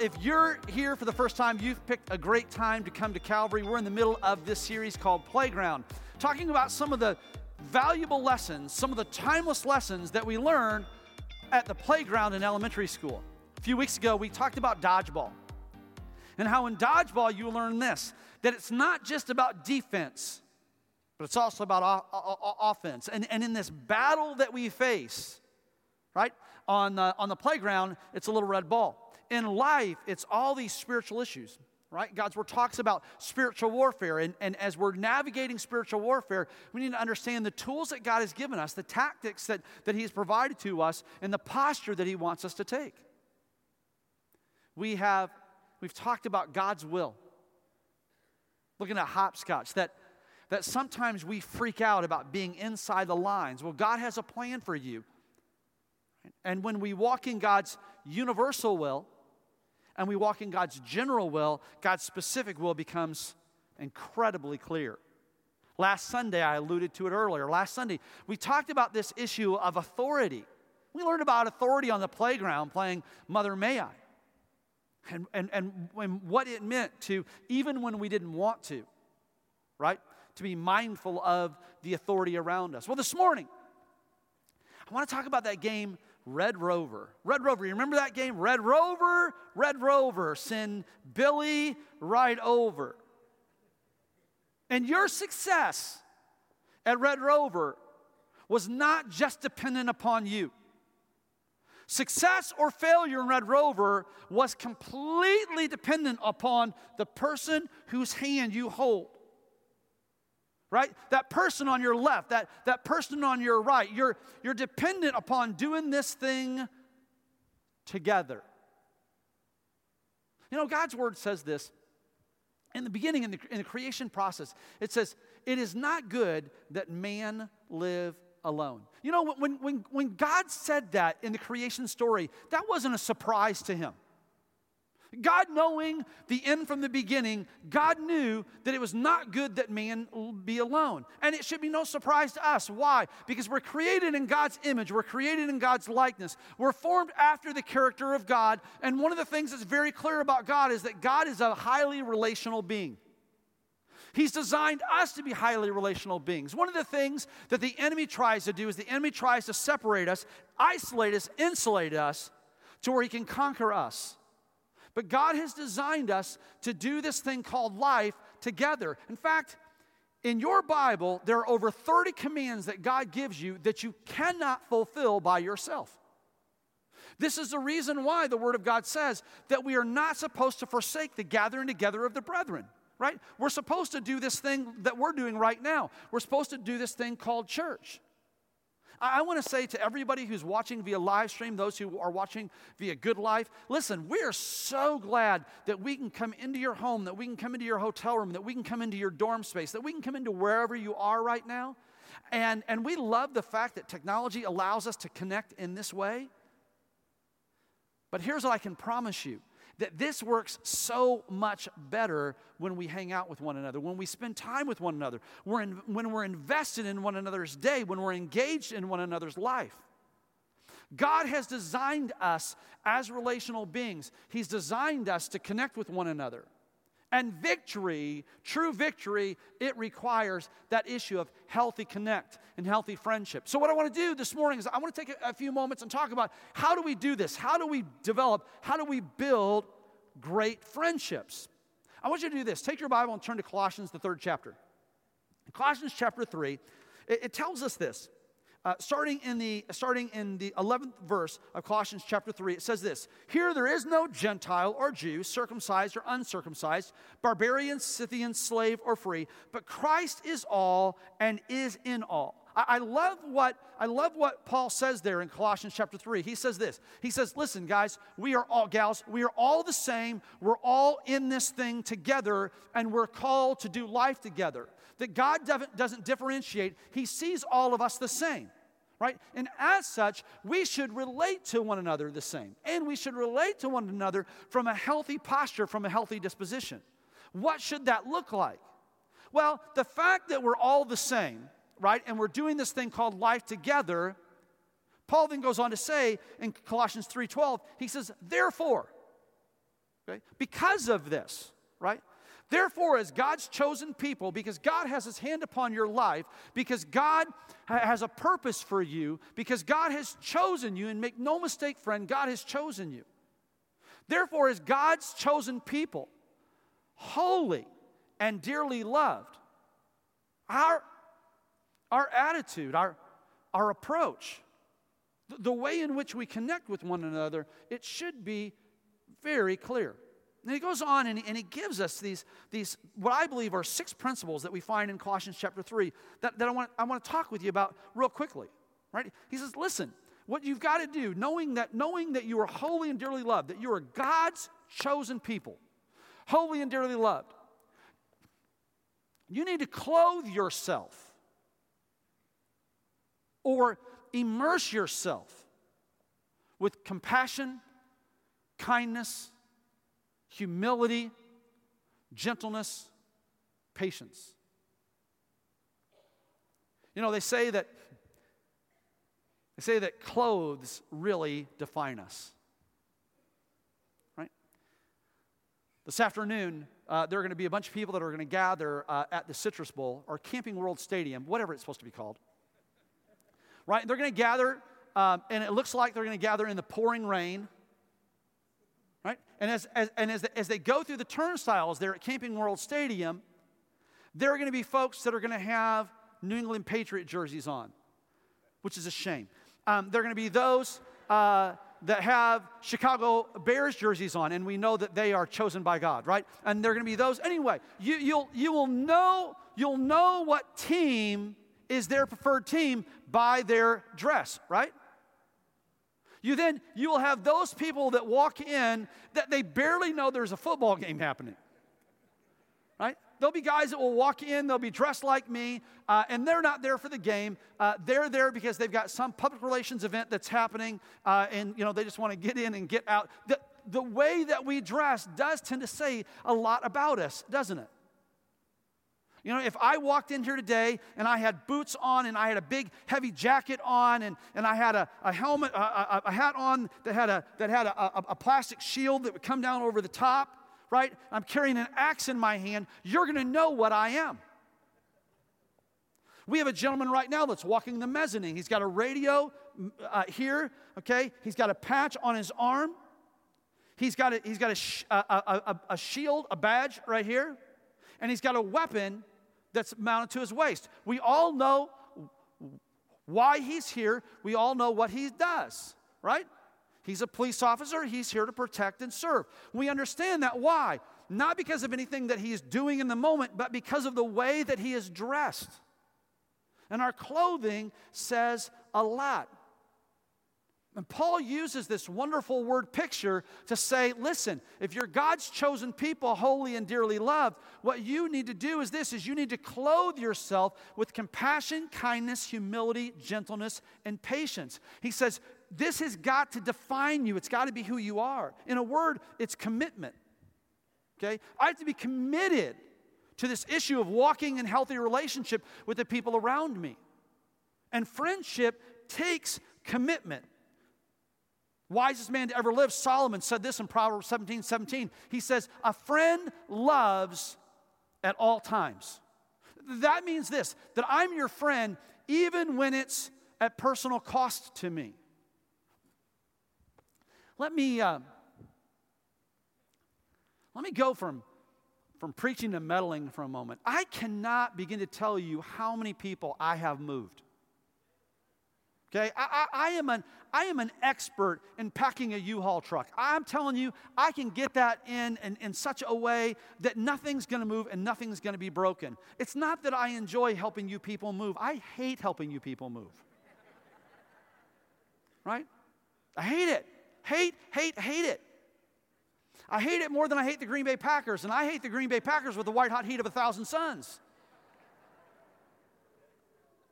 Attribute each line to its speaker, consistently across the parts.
Speaker 1: if you're here for the first time, you've picked a great time to come to Calvary. We're in the middle of this series called Playground, talking about some of the valuable lessons, some of the timeless lessons that we learn at the playground in elementary school. A few weeks ago, we talked about dodgeball and how in dodgeball you learn this that it's not just about defense, but it's also about offense. And, and in this battle that we face, right, on the, on the playground, it's a little red ball in life, it's all these spiritual issues, right? God's word talks about spiritual warfare. And, and as we're navigating spiritual warfare, we need to understand the tools that God has given us, the tactics that, that He's provided to us, and the posture that He wants us to take. We have, we've talked about God's will. Looking at hopscotch, that, that sometimes we freak out about being inside the lines. Well, God has a plan for you. And when we walk in God's universal will, and we walk in God's general will, God's specific will becomes incredibly clear. Last Sunday, I alluded to it earlier. Last Sunday, we talked about this issue of authority. We learned about authority on the playground playing Mother May I. And, and, and, what it meant to, even when we didn't want to, right? To be mindful of the authority around us. Well, this morning, I want to talk about that game Red Rover. Red Rover, you remember that game? Red Rover, Red Rover, send Billy right over. And your success at Red Rover was not just dependent upon you. Success or failure in Red Rover was completely dependent upon the person whose hand you hold right? That person on your left, that, that person on your right, you're, you're dependent upon doing this thing together. You know, God's word says this in the beginning, in the, in the creation process. It says, It is not good that man live alone. You know, when, when, when God said that in the creation story, that wasn't a surprise to him. God knowing the end from the beginning, God knew that it was not good that man be alone. And it should be no surprise to us. Why? Because we're created in God's image, we're created in God's likeness, we're formed after the character of God. And one of the things that's very clear about God is that God is a highly relational being. He's designed us to be highly relational beings. One of the things that the enemy tries to do is the enemy tries to separate us, isolate us, insulate us to where he can conquer us. But God has designed us to do this thing called life together. In fact, in your Bible, there are over 30 commands that God gives you that you cannot fulfill by yourself. This is the reason why the Word of God says that we are not supposed to forsake the gathering together of the brethren, right? We're supposed to do this thing that we're doing right now. We're supposed to do this thing called church. I, want to say to everybody who's watching via live stream, those who are watching via Good Life, listen, we are so glad that we can come into your home, that we can come into your hotel room, that we can come into your dorm space, that we can come into wherever you are right now. And, and we love the fact that technology allows us to connect in this way. But here's what I can promise you that this works so much better when we hang out with one another, when we spend time with one another, when, when we're invested in one another's day, when we're engaged in one another's life. God has designed us as relational beings. He's designed us to connect with one another. And victory, true victory, it requires that issue of healthy connect and healthy friendship. So, what I want to do this morning is I want to take a, few moments and talk about how do we do this? How do we develop? How do we build great friendships? I want you to do this. Take your Bible and turn to Colossians, the third chapter. In Colossians chapter 3, it, it tells us this. Uh, starting in the starting in the 11th verse of colossians chapter 3 it says this here there is no gentile or jew circumcised or uncircumcised barbarian scythian slave or free but christ is all and is in all I, I love what I love what Paul says there in Colossians chapter 3. He says this. He says, listen, guys, we are all gals, we are all the same. We're all in this thing together, and we're called to do life together that God doesn't differentiate, He sees all of us the same. Right? And as such, we should relate to one another the same. And we should relate to one another from a healthy posture, from a healthy disposition. What should that look like? Well, the fact that we're all the same, right, and we're doing this thing called life together, Paul then goes on to say in Colossians 3:12, he says, "Therefore, Okay? Because of this, right? Therefore, as God's chosen people, because God has his hand upon your life, because God has a purpose for you, because God has chosen you, and make no mistake, friend, God has chosen you. Therefore, as God's chosen people, holy and dearly loved, our, our attitude, our, our approach, the, way in which we connect with one another, it should be very clear. And he goes on and he, and he gives us these, these, what I believe are six principles that we find in Colossians chapter 3 that, that I, want, I want to talk with you about real quickly. Right? He says, listen, what you've got to do, knowing that, knowing that you are holy and dearly loved, that you are God's chosen people, holy and dearly loved, you need to clothe yourself or immerse yourself with compassion, kindness, humility, gentleness, patience. You know, they say that they say that clothes really define us. Right? This afternoon, uh, there are going to be a bunch of people that are going to gather uh, at the Citrus Bowl or Camping World Stadium, whatever it's supposed to be called. Right? They're going to gather, um, and it looks like they're going to gather in the pouring rain. Right? And as, as, and as, as they go through the turnstiles there at Camping World Stadium, there are going to be folks that are going to have New England Patriot jerseys on, which is a shame. Um, there are going to be those uh, that have Chicago Bears jerseys on, and we know that they are chosen by God, right? And there are going to be those anyway. You, you'll you will know you'll know what team is their preferred team by their dress, right? You then you will have those people that walk in that they barely know there's a football game happening. Right? There'll be guys that will walk in, they'll be dressed like me, uh, and they're not there for the game. Uh, they're there because they've got some public relations event that's happening, uh, and you know they just want to get in and get out. The, the way that we dress does tend to say a lot about us, doesn't it? You know, if I walked in here today and I had boots on and I had a big heavy jacket on and, and I had a, a helmet, a, a, a hat on that had, a, that had a, a, plastic shield that would come down over the top, right? I'm carrying an axe in my hand, you're going to know what I am. We have a gentleman right now that's walking the mezzanine. He's got a radio uh, here, okay? He's got a patch on his arm. He's got, a, he's got a, sh- a, a, a shield, a badge right here. And he's got a weapon that's mounted to his waist. We all know why he's here, we all know what he does, right? He's a police officer, he's here to protect and serve. We understand that. Why? Not because of anything that he is doing in the moment, but because of the way that he is dressed. And our clothing says a lot. And Paul uses this wonderful word picture to say, listen, if you're God's chosen people, holy and dearly loved, what you need to do is this is you need to clothe yourself with compassion, kindness, humility, gentleness, and patience. He says, this has got to define you. It's got to be who you are. In a word, it's commitment. Okay? I have to be committed to this issue of walking in healthy relationship with the people around me. And friendship takes commitment wisest man to ever live, Solomon, said this in Proverbs 17 17. He says, A friend loves at all times. That means this that I'm your friend even when it's at personal cost to me. Let me, uh, let me go from, from preaching to meddling for a moment. I cannot begin to tell you how many people I have moved. Okay, I, I, I, am an, I am an expert in packing a U-Haul truck. I'm telling you, I can get that in, in, in such a way that nothing's gonna move and nothing's gonna be broken. It's not that I enjoy helping you people move. I hate helping you people move. Right? I hate it. Hate, hate, hate it. I hate it more than I hate the Green Bay Packers, and I hate the Green Bay Packers with the white hot heat of a thousand suns.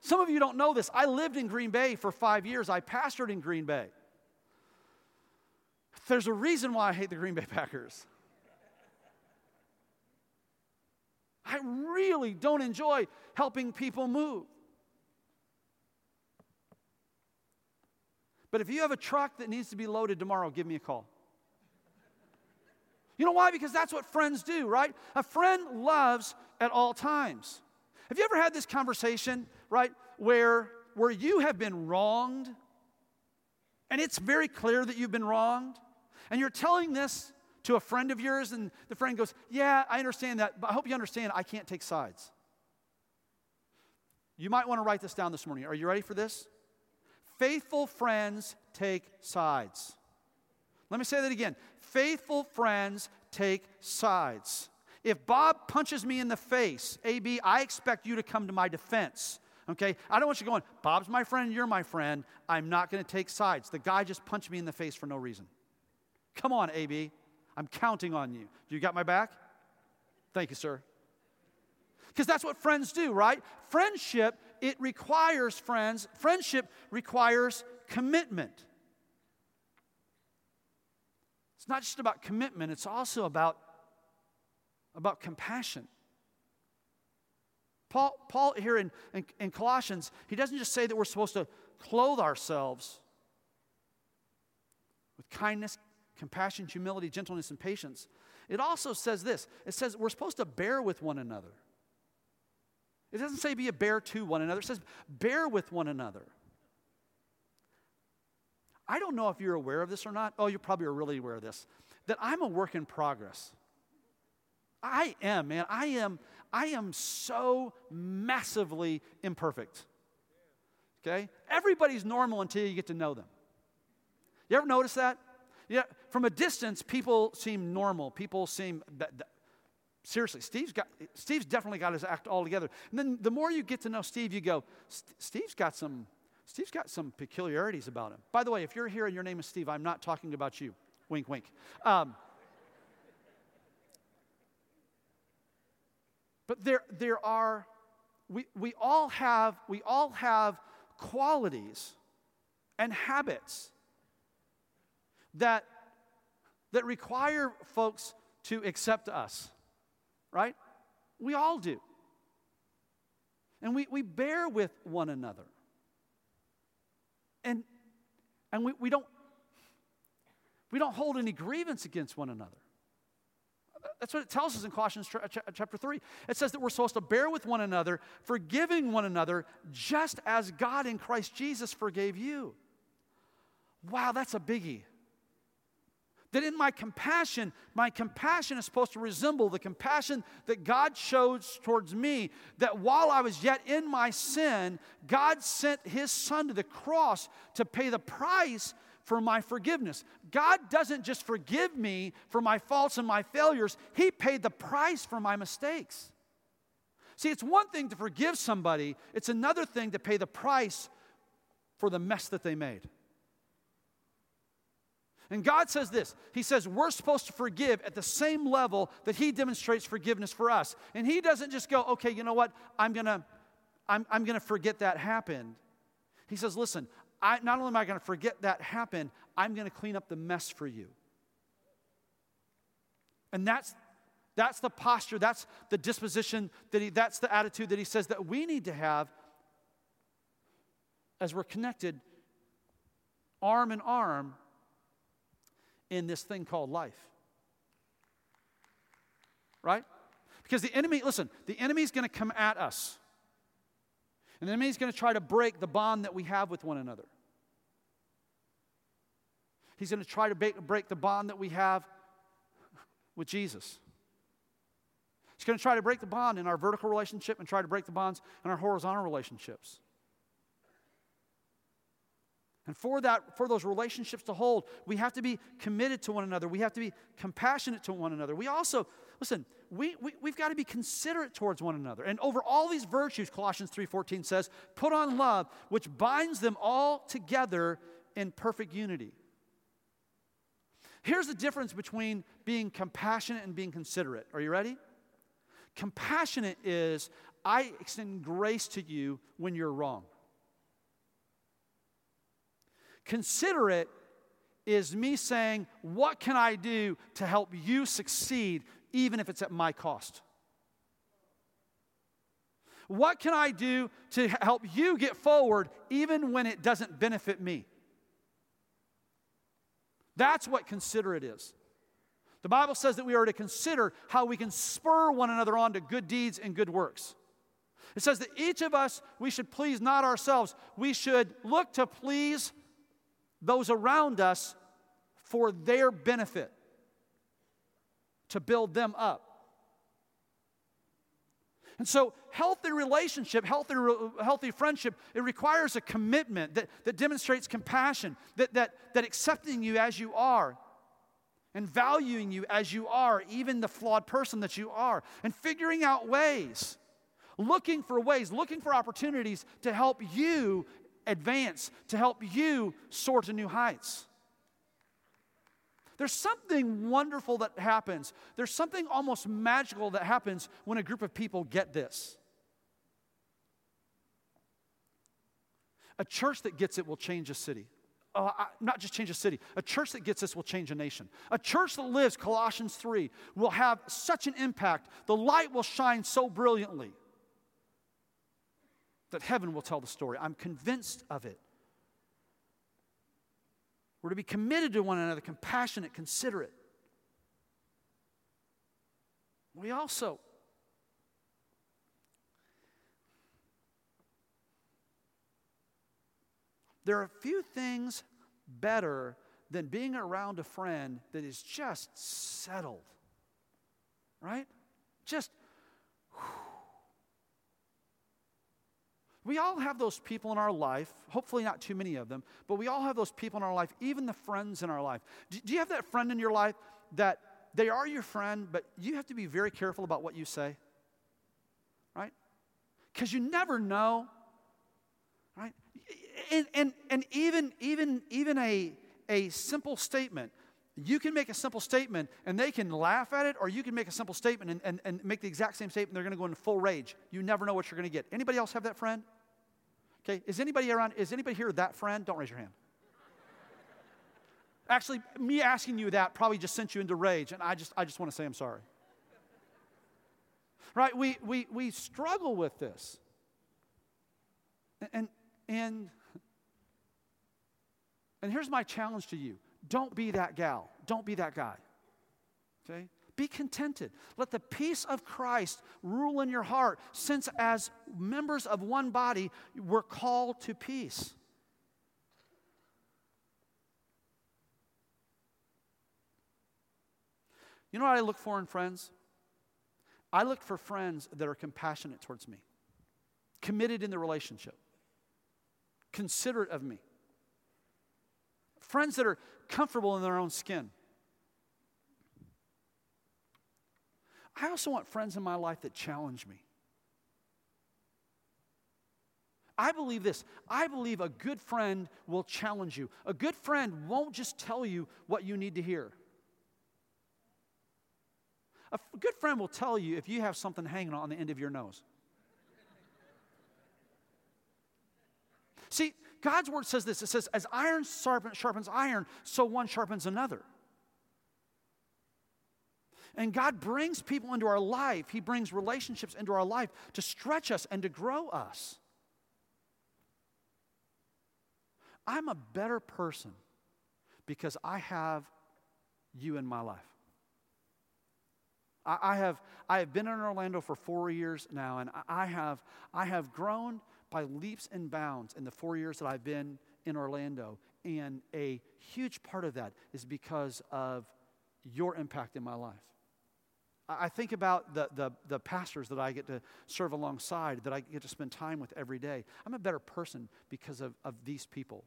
Speaker 1: Some of you don't know this. I lived in Green Bay for five years, I pastored in Green Bay. There's a reason why I hate the Green Bay Packers. I really don't enjoy helping people move. But if you have a truck that needs to be loaded tomorrow, give me a call. You know why? Because that's what friends do, right? A friend loves at all times. Have you ever had this conversation, right, where, where you have been wronged and it's very clear that you've been wronged? And you're telling this to a friend of yours, and the friend goes, Yeah, I understand that, but I hope you understand I can't take sides. You might want to write this down this morning. Are you ready for this? Faithful friends take sides. Let me say that again. Faithful friends take sides. If Bob punches me in the face, AB, I expect you to come to my defense. Okay? I don't want you going, Bob's my friend, you're my friend. I'm not going to take sides. The guy just punched me in the face for no reason. Come on, AB. I'm counting on you. Do you got my back? Thank you, sir. Because that's what friends do, right? Friendship, it requires friends. Friendship requires commitment. It's not just about commitment, it's also about, about compassion. Paul, Paul here in, in, in Colossians, he doesn't just say that we're supposed to clothe ourselves with kindness, compassion, humility, gentleness, and patience. It also says this it says we're supposed to bear with one another. It doesn't say be a bear to one another, it says bear with one another. I don't know if you're aware of this or not. Oh, you probably are really aware of this. That I'm a work in progress. I am, man. I am, I am so massively imperfect. Okay? Everybody's normal until you get to know them. You ever notice that? Yeah, from a distance, people seem normal. People seem seriously. Steve's got Steve's definitely got his act all together. And then the more you get to know Steve, you go, Steve's got some Steve's got some peculiarities about him. By the way, if you're here and your name is Steve, I'm not talking about you. Wink, wink. Um, but there, there are, we, we, all have, we all have qualities and habits that, that require folks to accept us, right? We all do. And we, we bear with one another. And, and we, we, don't, we don't hold any grievance against one another. That's what it tells us in Colossians chapter 3. It says that we're supposed to bear with one another, forgiving one another, just as God in Christ Jesus forgave you. Wow, that's a biggie. That in my compassion, my compassion is supposed to resemble the compassion that God shows towards me. That while I was yet in my sin, God sent his son to the cross to pay the price for my forgiveness. God doesn't just forgive me for my faults and my failures, He paid the price for my mistakes. See, it's one thing to forgive somebody, it's another thing to pay the price for the mess that they made. And God says this He says, we're supposed to forgive at the same level that He demonstrates forgiveness for us. And He doesn't just go, okay, you know what? I'm going to. I'm, I'm going to forget that happened. He says, listen, I, not only am I going to forget that happened, I'm going to clean up the mess for you. And that's, that's the posture, that's the disposition, that he, that's the attitude that he says that we need to have as we're connected arm in arm in this thing called life. Right? Because the enemy, listen, the enemy is going to come at us. And the enemy is going to try to break the bond that we have with one another. He's going to try to break the bond that we have with Jesus. He's going to try to break the bond in our vertical relationship and try to break the bonds in our horizontal relationships. And for that, for those relationships to hold, we have to be committed to one another. We have to be compassionate to one another. We also, listen, we, we, we've got to be considerate towards one another. And over all these virtues, Colossians 3.14 says, put on love, which binds them all together in perfect unity. Here's the difference between being compassionate and being considerate. Are you ready? Compassionate is I extend grace to you when you're wrong. Considerate is me saying, What can I do to help you succeed, even if it's at my cost? What can I do to help you get forward, even when it doesn't benefit me? That's what considerate is. The Bible says that we are to consider how we can spur one another on to good deeds and good works. It says that each of us, we should please not ourselves. We should look to please those around us for their benefit, to build them up. And so, healthy relationship, healthy, healthy friendship, it requires a commitment that, that demonstrates compassion, that, that, that accepting you as you are and valuing you as you are, even the flawed person that you are, and figuring out ways, looking for ways, looking for opportunities to help you advance, to help you soar to new heights. There's something wonderful that happens. There's something almost magical that happens when a group of people get this. A church that gets it will change a city. Uh, not just change a city. A church that gets this will change a nation. A church that lives, Colossians 3, will have such an impact. The light will shine so brilliantly that heaven will tell the story. I'm convinced of it. We're to be committed to one another, compassionate, considerate. We also There are a few things better than being around a friend that is just settled. Right? Just We all have those people in our life, hopefully not too many of them, but we all have those people in our life, even the friends in our life. Do, do you have that friend in your life that they are your friend, but you have to be very careful about what you say? Right? Because you never know. Right? And, and, and even, even, even a, a simple statement you can make a simple statement and they can laugh at it, or you can make a simple statement and, and, and make the exact same statement. They're going to go into full rage. You never know what you're going to get. Anybody else have that friend? Okay, is anybody around, is anybody here that friend? Don't raise your hand. Actually, me asking you that probably just sent you into rage, and I just, I just want to say I'm sorry. Right? We, we, we struggle with this. And, and, and here's my challenge to you don't be that gal, don't be that guy. Okay? Be contented. Let the peace of Christ rule in your heart, since as members of one body, we're called to peace. You know what I look for in friends? I look for friends that are compassionate towards me, committed in the relationship, considerate of me, friends that are comfortable in their own skin. I also want friends in my life that challenge me. I believe this. I believe a good friend will challenge you. A good friend won't just tell you what you need to hear. A good friend will tell you if you have something hanging on the end of your nose. See, God's word says this it says, as iron sharpens iron, so one sharpens another. And God brings people into our life, He brings relationships into our life to stretch us and to grow us. I'm a better person because I have you in my life. I, I, have, I have been in Orlando for four years now, and I have, I have grown by leaps and bounds in the four years that I've been in Orlando. And a huge part of that is because of your impact in my life. I think about the, the, the, pastors that I get to serve alongside, that I get to spend time with every day. I'm a better person because of, of these people.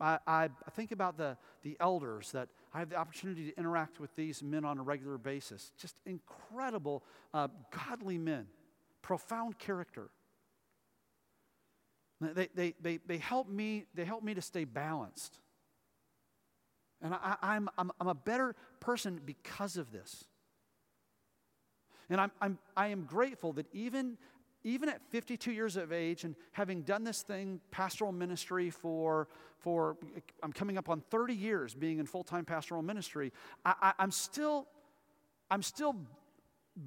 Speaker 1: I, I, think about the, the elders that I have the opportunity to interact with these men on a regular basis. Just incredible, uh, godly men, profound character. They, they, they, they, help me, they help me to stay balanced. And I, I'm, I'm, I'm a better person because of this. And I'm, I'm, I am grateful that even, even at 52 years of age and having done this thing, pastoral ministry, for, for I'm coming up on 30 years being in full time pastoral ministry, I, I, I'm, still, I'm still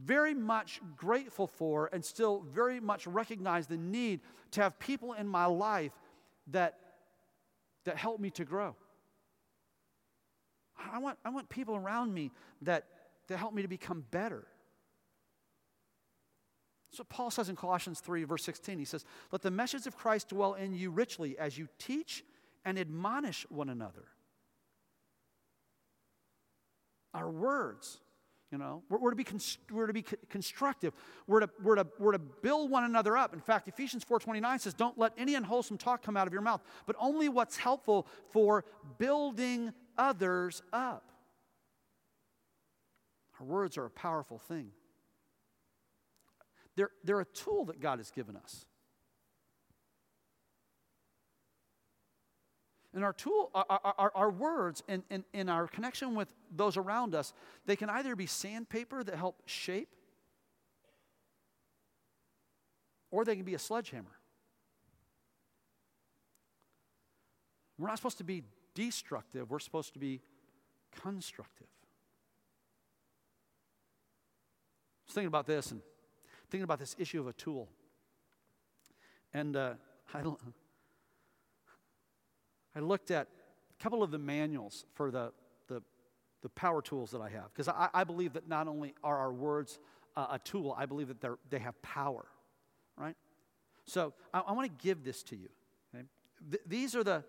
Speaker 1: very much grateful for and still very much recognize the need to have people in my life that, that help me to grow. I want, I want people around me that, that help me to become better. So Paul says in Colossians 3, verse 16, he says, Let the message of Christ dwell in you richly as you teach and admonish one another. Our words, you know, we're, we're to be, const- we're to be constructive. We're to, we're, to, we're to build one another up. In fact, Ephesians 4.29 says, Don't let any unwholesome talk come out of your mouth, but only what's helpful for building others up. Our words are a powerful thing. They're, they're a tool that God has given us. And our tool, our, our, our words and, and, and our connection with those around us, they can either be sandpaper that help shape, or they can be a sledgehammer. We're not supposed to be destructive, we're supposed to be constructive. I was thinking about this and thinking about this issue of a tool. And uh, I, I looked at a couple of the manuals for the, the, the power tools that I have, because I, I, believe that not only are our words uh, a tool, I believe that they have power, right? So I, I want to give this to you. Okay? Th- these, are the,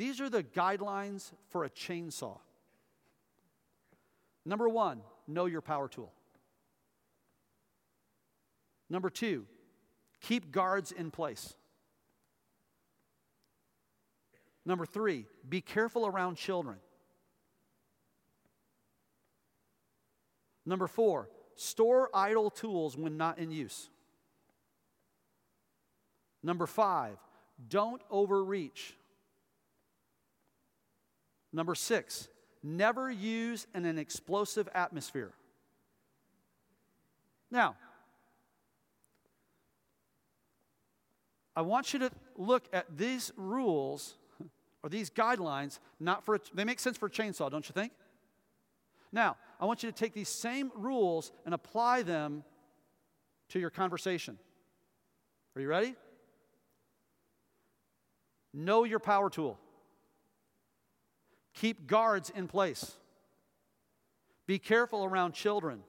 Speaker 1: these are the guidelines for a chainsaw. Number one, know your power tool. Number two, keep guards in place. Number three, be careful around children. Number four, store idle tools when not in use. Number five, don't overreach. Number six, never use in an explosive atmosphere. Now, I want you to look at these rules or these guidelines, not for, they make sense for a chainsaw, don't you think? Now, I want you to take these same rules and apply them to your conversation. Are you ready? Know your power tool. Keep guards in place. Be careful around children.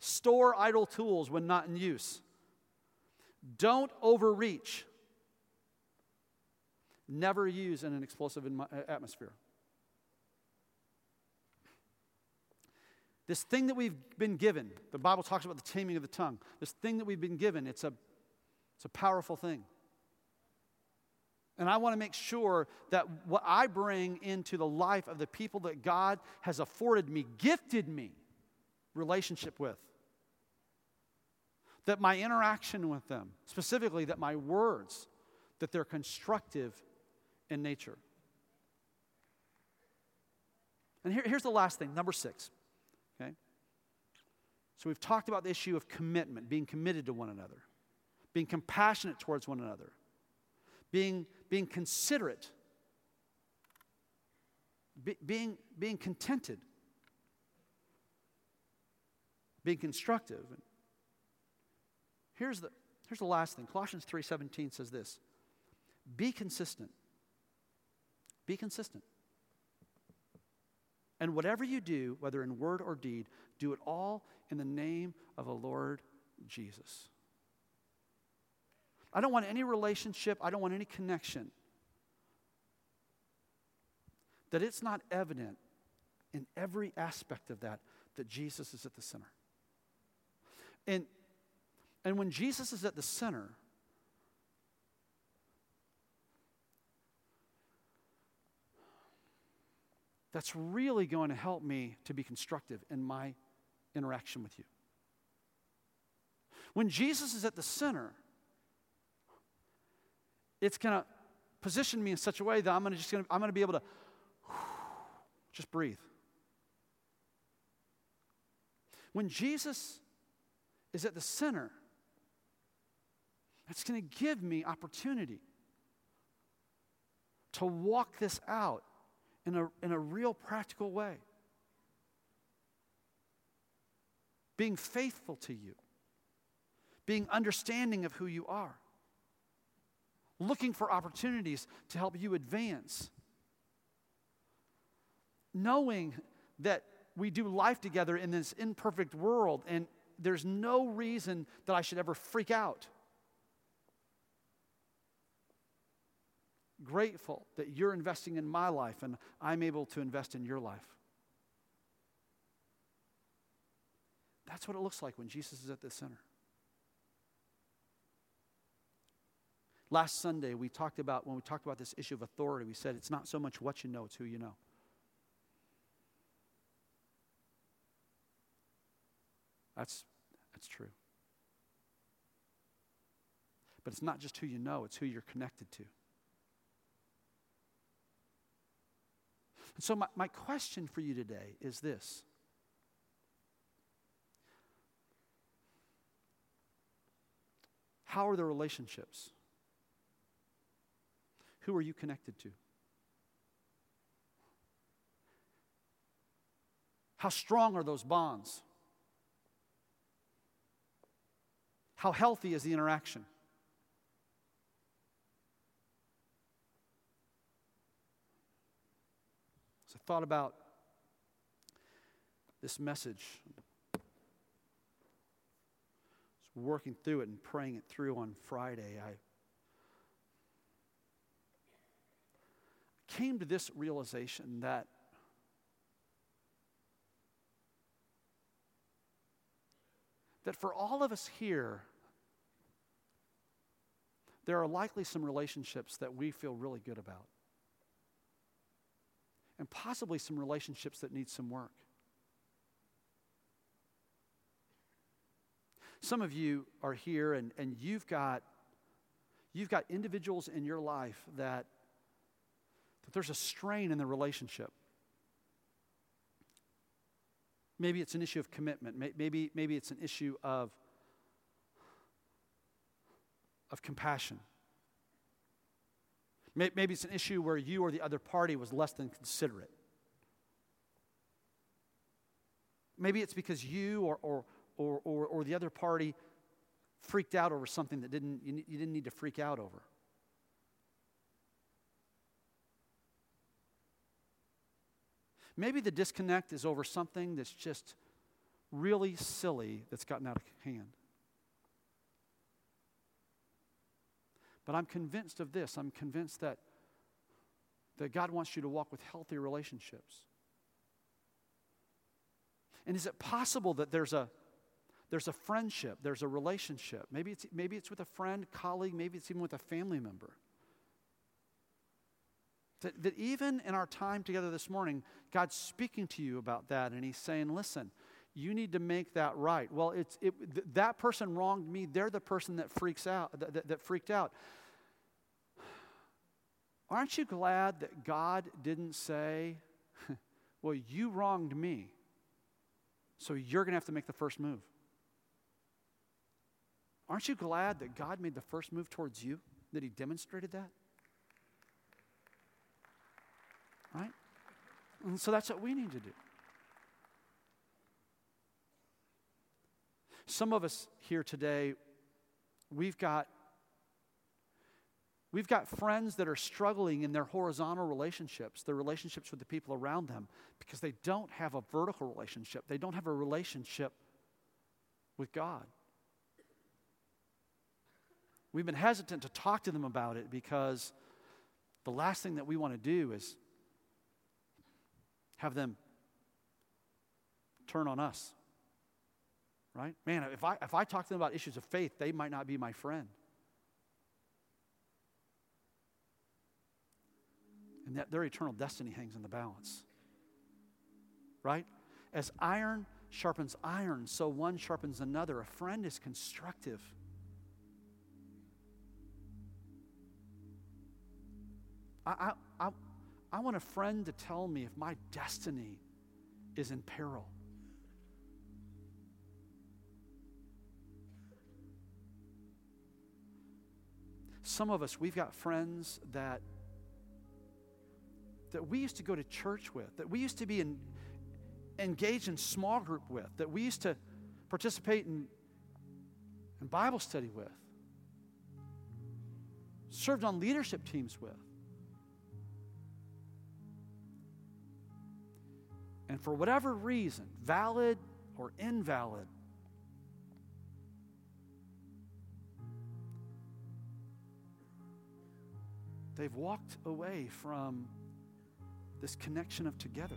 Speaker 1: Store idle tools when not in use. Don't overreach. Never use in an explosive uh, atmosphere. This thing that we've been given, the Bible talks about the taming of the tongue. This thing that we've been given, it's a, it's a powerful thing. And I want to make sure that what I bring into the life of the people that God has afforded me, gifted me relationship with, that my interaction with them, specifically that my words, that they're constructive in nature. And here, here's the last thing, number six. Okay? So we've talked about the issue of commitment, being committed to one another, being compassionate towards one another, being, being considerate, be, being, being contented, being constructive. Here's the, here's the last thing. Colossians 3:17 says this. Be consistent. Be consistent. And whatever you do, whether in word or deed, do it all in the name of the Lord Jesus. I don't want any relationship, I don't want any connection that it's not evident in every aspect of that that Jesus is at the center. And, and when Jesus is at the center, that's really going to help me to be constructive in my interaction with you. When Jesus is at the center, it's going to position me in such a way that I'm going to just gonna, I'm going to be able to just breathe. When Jesus is at the center, it's going to give me opportunity to walk this out in a, in a real practical way. Being faithful to you, being understanding of who you are, looking for opportunities to help you advance. knowing that we do life together in this imperfect world, and there's no reason that I should ever freak out. Grateful that you're investing in my life and I'm able to invest in your life. That's what it looks like when Jesus is at the center. Last Sunday, we talked about, when we talked about this issue of authority, we said it's not so much what you know, it's who you know. That's, that's true. But it's not just who you know, it's who you're connected to. And so, my, my question for you today is this How are the relationships? Who are you connected to? How strong are those bonds? How healthy is the interaction? As I thought about this message, I was working through it and praying it through on Friday. I came to this realization that that for all of us here, there are likely some relationships that we feel really good about. And possibly some relationships that need some work. Some of you are here and, and you've got you've got individuals in your life that, that there's a strain in the relationship. Maybe it's an issue of commitment. Maybe, maybe it's an issue of, of compassion. Maybe it's an issue where you or the other party was less than considerate. Maybe it's because you or, or, or, or, or the other party freaked out over something that didn't, you, you didn't need to freak out over. Maybe the disconnect is over something that's just really silly that's gotten out of hand. But I'm convinced of this. I'm convinced that, that God wants you to walk with healthy relationships. And is it possible that there's a, there's a friendship, there's a relationship? Maybe it's, maybe it's with a friend, colleague, maybe it's even with a family member that, that even in our time together this morning, God's speaking to you about that, and He's saying, listen, you need to make that right. Well, it's, it, th- that person wronged me. They're the person that freaks out, that, that, that freaked out. Aren't you glad that God didn't say, well, you wronged me, so you're going to have to make the first move? Aren't you glad that God made the first move towards you, that He demonstrated that? Right? And so that's what we need to do. Some of us here today, we've got We've got friends that are struggling in their horizontal relationships, their relationships with the people around them, because they don't have a vertical relationship. They don't have a relationship with God. We've been hesitant to talk to them about it because the last thing that we want to do is have them turn on us. Right? Man, if I, if I talk to them about issues of faith, they might not be my friend. And that their eternal destiny hangs in the balance. Right? As iron sharpens iron, so one sharpens another. A friend is constructive. I, I, I want a friend to tell me if my destiny is in peril. Some of us, we've got friends that that we used to go to church with, that we used to be in, engaged in small group with, that we used to participate in, in Bible study with, served on leadership teams with. And for whatever reason, valid or invalid, they've walked away from this connection of together.